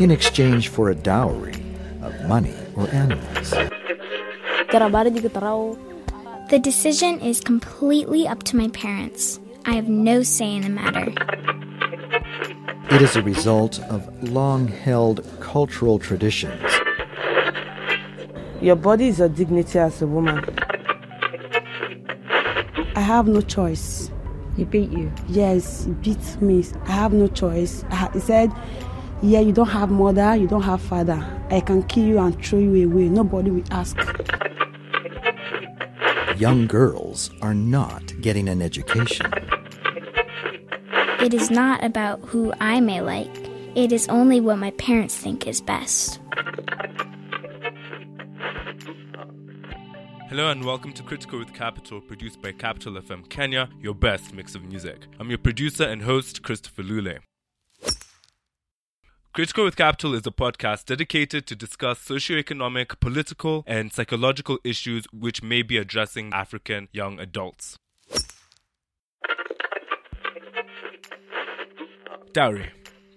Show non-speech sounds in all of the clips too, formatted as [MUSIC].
in exchange for a dowry of money or animals. The decision is completely up to my parents. I have no say in the matter. It is a result of long held cultural traditions. Your body is your dignity as a woman. I have no choice. He beat you? Yes, he beat me. I have no choice. He said, Yeah, you don't have mother, you don't have father. I can kill you and throw you away. Nobody will ask. Young girls are not getting an education. It is not about who I may like. It is only what my parents think is best. Hello and welcome to Critical with Capital, produced by Capital FM Kenya, your best mix of music. I'm your producer and host, Christopher Lule. Critical with Capital is a podcast dedicated to discuss socioeconomic, political, and psychological issues which may be addressing African young adults. Dowry.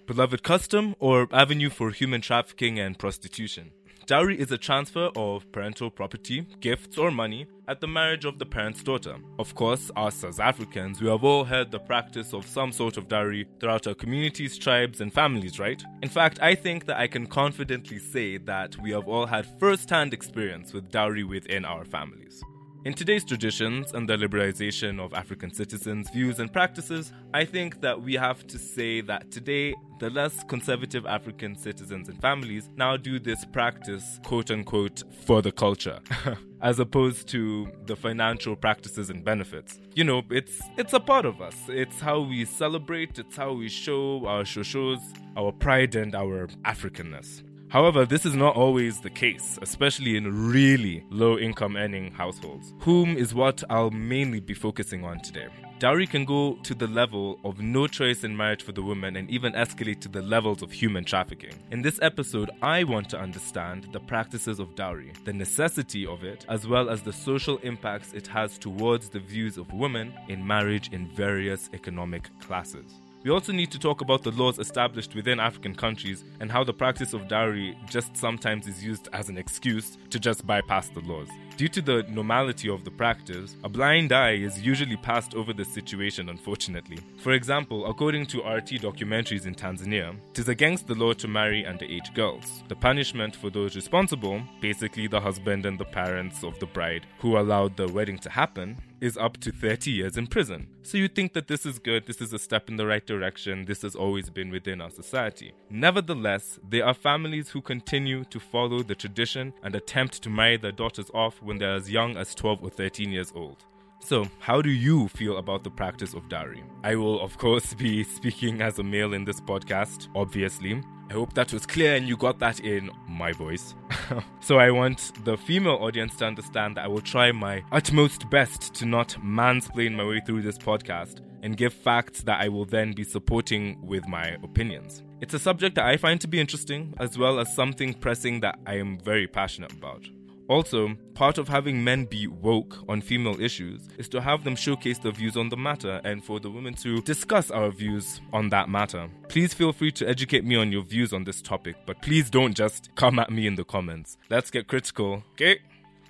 Beloved custom or avenue for human trafficking and prostitution. Dowry is a transfer of parental property, gifts, or money at the marriage of the parent's daughter. Of course, us as Africans, we have all heard the practice of some sort of dowry throughout our communities, tribes, and families, right? In fact, I think that I can confidently say that we have all had first hand experience with dowry within our families. In today's traditions and the liberalization of African citizens' views and practices, I think that we have to say that today the less conservative African citizens and families now do this practice, quote unquote, for the culture. [LAUGHS] as opposed to the financial practices and benefits. You know, it's it's a part of us. It's how we celebrate, it's how we show our shoshos, our pride and our Africanness. However, this is not always the case, especially in really low income earning households, whom is what I'll mainly be focusing on today. Dowry can go to the level of no choice in marriage for the woman and even escalate to the levels of human trafficking. In this episode, I want to understand the practices of dowry, the necessity of it, as well as the social impacts it has towards the views of women in marriage in various economic classes. We also need to talk about the laws established within African countries and how the practice of dowry just sometimes is used as an excuse to just bypass the laws. Due to the normality of the practice, a blind eye is usually passed over the situation, unfortunately. For example, according to RT documentaries in Tanzania, it is against the law to marry underage girls. The punishment for those responsible, basically the husband and the parents of the bride who allowed the wedding to happen, is up to 30 years in prison. So you think that this is good, this is a step in the right direction, this has always been within our society. Nevertheless, there are families who continue to follow the tradition and attempt to marry their daughters off when they're as young as 12 or 13 years old. So, how do you feel about the practice of dowry? I will, of course, be [LAUGHS] speaking as a male in this podcast, obviously. I hope that was clear and you got that in my voice. [LAUGHS] so, I want the female audience to understand that I will try my utmost best to not mansplain my way through this podcast and give facts that I will then be supporting with my opinions. It's a subject that I find to be interesting, as well as something pressing that I am very passionate about. Also, part of having men be woke on female issues is to have them showcase their views on the matter and for the women to discuss our views on that matter. Please feel free to educate me on your views on this topic, but please don't just come at me in the comments. Let's get critical. Okay?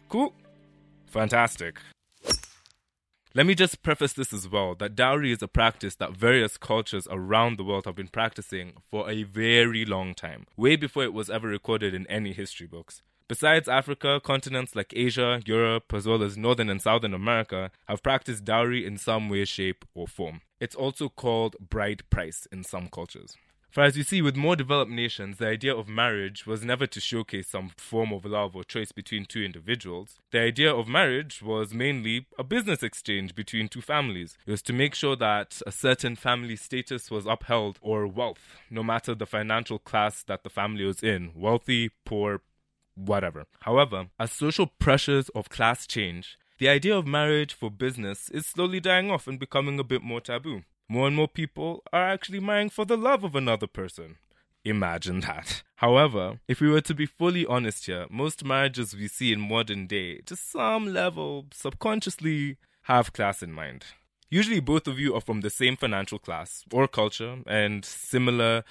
Cool. Fantastic. Let me just preface this as well that dowry is a practice that various cultures around the world have been practicing for a very long time, way before it was ever recorded in any history books. Besides Africa, continents like Asia, Europe, as well as Northern and Southern America have practiced dowry in some way, shape, or form. It's also called bride price in some cultures. For as you see, with more developed nations, the idea of marriage was never to showcase some form of love or choice between two individuals. The idea of marriage was mainly a business exchange between two families. It was to make sure that a certain family status was upheld or wealth, no matter the financial class that the family was in wealthy, poor, whatever. However, as social pressures of class change, the idea of marriage for business is slowly dying off and becoming a bit more taboo. More and more people are actually marrying for the love of another person. Imagine that. [LAUGHS] However, if we were to be fully honest here, most marriages we see in modern day, to some level, subconsciously have class in mind. Usually, both of you are from the same financial class or culture and similar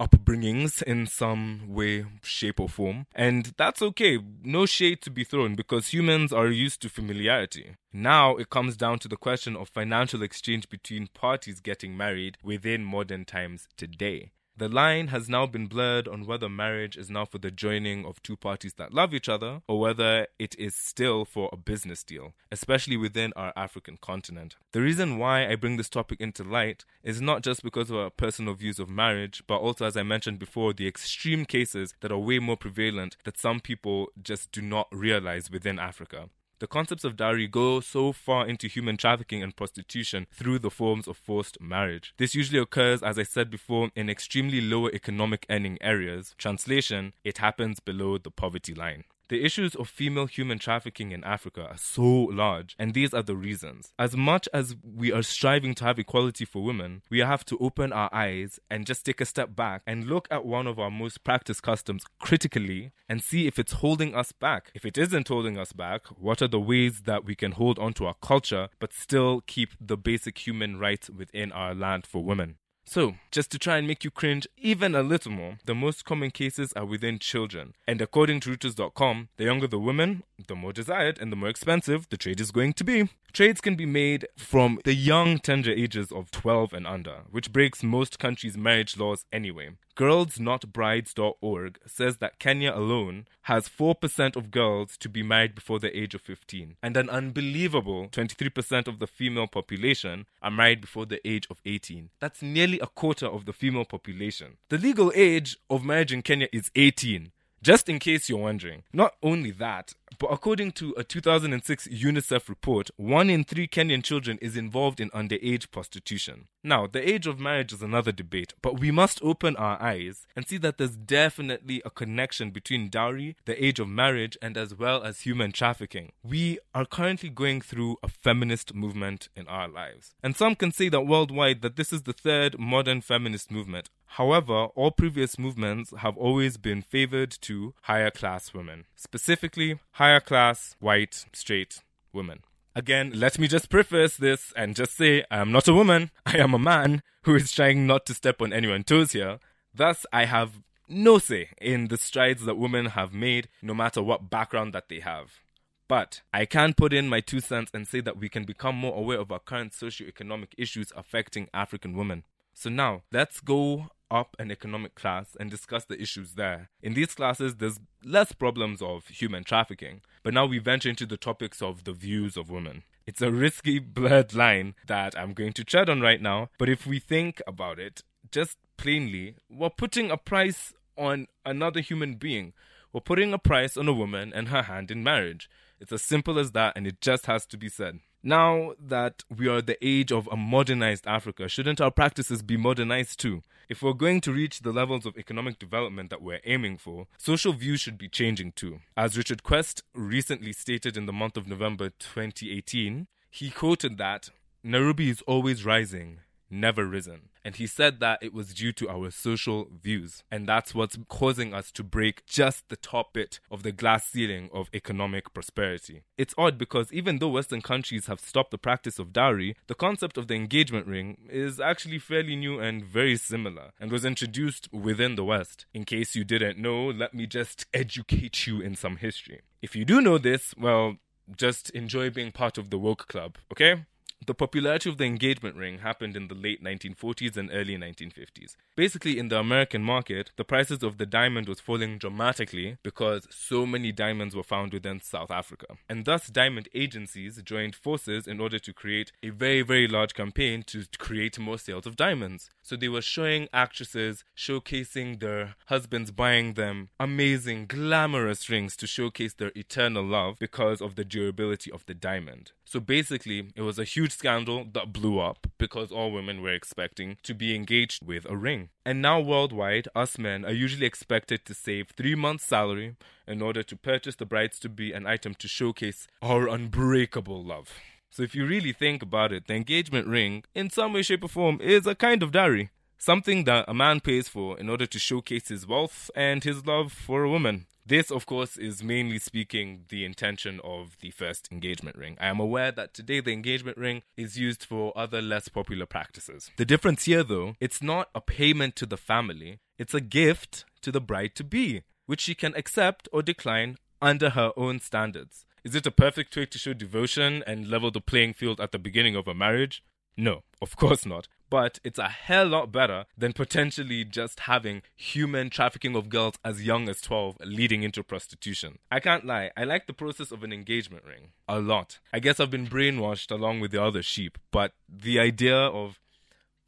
upbringings in some way, shape, or form. And that's okay. No shade to be thrown because humans are used to familiarity. Now it comes down to the question of financial exchange between parties getting married within modern times today. The line has now been blurred on whether marriage is now for the joining of two parties that love each other or whether it is still for a business deal, especially within our African continent. The reason why I bring this topic into light is not just because of our personal views of marriage, but also, as I mentioned before, the extreme cases that are way more prevalent that some people just do not realize within Africa. The concepts of dowry go so far into human trafficking and prostitution through the forms of forced marriage. This usually occurs, as I said before, in extremely lower economic earning areas. Translation, it happens below the poverty line. The issues of female human trafficking in Africa are so large, and these are the reasons. As much as we are striving to have equality for women, we have to open our eyes and just take a step back and look at one of our most practiced customs critically and see if it's holding us back. If it isn't holding us back, what are the ways that we can hold on to our culture but still keep the basic human rights within our land for women? So, just to try and make you cringe even a little more, the most common cases are within children. And according to Reuters.com, the younger the woman, the more desired and the more expensive the trade is going to be. Trades can be made from the young tender ages of 12 and under, which breaks most countries' marriage laws anyway. Girlsnotbrides.org says that Kenya alone has 4% of girls to be married before the age of 15, and an unbelievable 23% of the female population are married before the age of 18. That's nearly a quarter of the female population. The legal age of marriage in Kenya is 18. Just in case you're wondering. Not only that, but according to a 2006 UNICEF report, one in three Kenyan children is involved in underage prostitution. Now, the age of marriage is another debate, but we must open our eyes and see that there's definitely a connection between dowry, the age of marriage, and as well as human trafficking. We are currently going through a feminist movement in our lives. And some can say that worldwide that this is the third modern feminist movement. However, all previous movements have always been favored to higher class women, specifically higher class, white, straight women. Again, let me just preface this and just say I am not a woman, [LAUGHS] I am a man who is trying not to step on anyone's toes here. Thus, I have no say in the strides that women have made, no matter what background that they have. But I can put in my two cents and say that we can become more aware of our current socio-economic issues affecting African women. So now, let's go up an economic class and discuss the issues there. In these classes, there's less problems of human trafficking, but now we venture into the topics of the views of women. It's a risky, [LAUGHS] blurred line that I'm going to tread on right now, but if we think about it, just plainly, we're putting a price on another human being. We're putting a price on a woman and her hand in marriage. It's as simple as that, and it just has to be said. Now that we are the age of a modernized Africa, shouldn't our practices be modernized too? If we're going to reach the levels of economic development that we're aiming for, social views should be changing too. As Richard Quest recently stated in the month of November 2018, he quoted that Nairobi is always rising, never risen. And he said that it was due to our social views. And that's what's causing us to break just the top bit of the glass ceiling of economic prosperity. It's odd because even though Western countries have stopped the practice of dowry, the concept of the engagement ring is actually fairly new and very similar and was introduced within the West. In case you didn't know, let me just educate you in some history. If you do know this, well, just enjoy being part of the woke club, okay? The popularity of the engagement ring happened in the late 1940s and early 1950s. Basically, in the American market, the prices of the diamond was falling dramatically because so many diamonds were found within South Africa. And thus, diamond agencies joined forces in order to create a very, very large campaign to create more sales of diamonds. So they were showing actresses showcasing their husbands buying them amazing, glamorous rings to showcase their eternal love because of the durability of the diamond. So basically, it was a huge scandal that blew up because all women were expecting to be engaged with a ring. And now, worldwide, us men are usually expected to save three months' salary in order to purchase the brides to be an item to showcase our unbreakable love. So, if you really think about it, the engagement ring, in some way, shape, or form, is a kind of dowry. Something that a man pays for in order to showcase his wealth and his love for a woman. This, of course, is mainly speaking the intention of the first engagement ring. I am aware that today the engagement ring is used for other less popular practices. The difference here, though, it's not a payment to the family, It's a gift to the bride to be, which she can accept or decline under her own standards. Is it a perfect way to show devotion and level the playing field at the beginning of a marriage? No, of course not. But it's a hell lot better than potentially just having human trafficking of girls as young as 12 leading into prostitution. I can't lie, I like the process of an engagement ring a lot. I guess I've been brainwashed along with the other sheep, but the idea of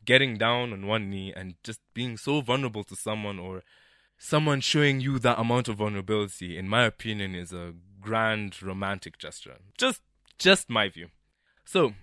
getting down on one knee and just being so vulnerable to someone or someone showing you that amount of vulnerability, in my opinion, is a grand romantic gesture. Just just my view. So,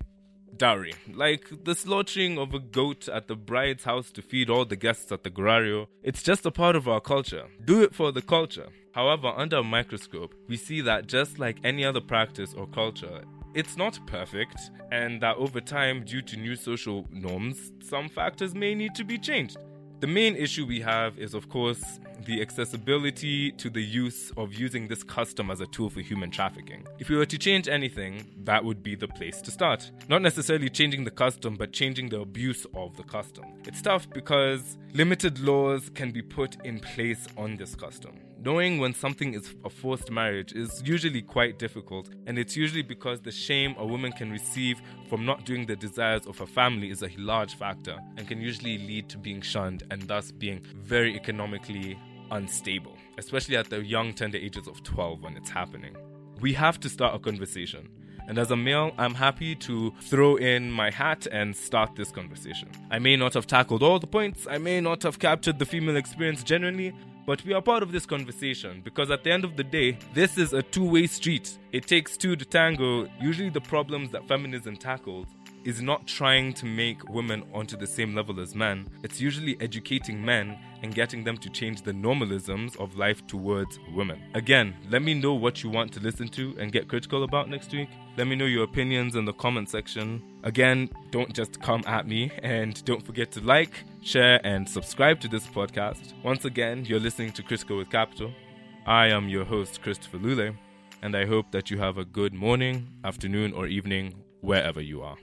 dowry. Like the slaughtering of a goat at the bride's house to feed all the guests at the Ngurario. It's just a part of our culture. Do it for the culture. However, under a microscope, we see that just like any other practice or culture, it's not perfect, and that over time, due to new social norms, some factors may need to be changed. The main issue we have is, of course, the accessibility to the use of using this custom as a tool for human trafficking. If we were to change anything, that would be the place to start. Not necessarily changing the custom, but changing the abuse of the custom. It's tough because limited laws can be put in place on this custom. Knowing when something is a forced marriage is usually quite difficult, and it's usually because the shame a woman can receive from not doing the desires of her family is a large factor and can usually lead to being shunned and thus being very economically unstable, especially at the young, tender ages of 12 when it's happening. We have to start a conversation. And as a male, I'm happy to throw in my hat and start this conversation. I may not have tackled all the points, I may not have captured the female experience genuinely, but we are part of this conversation because at the end of the day, this is a two way street. It takes two to tango. Usually, the problems that feminism tackles is not trying to make women onto the same level as men. It's usually educating men and getting them to change the normalisms of life towards women. Again, let me know what you want to listen to and get critical about next week. Let me know your opinions in the comment section. Again, don't just come at me and don't forget to like, share, and subscribe to this podcast. Once again, you're listening to Critical with Capital. I am your host, Christopher Lule, and I hope that you have a good morning, afternoon, or evening wherever you are.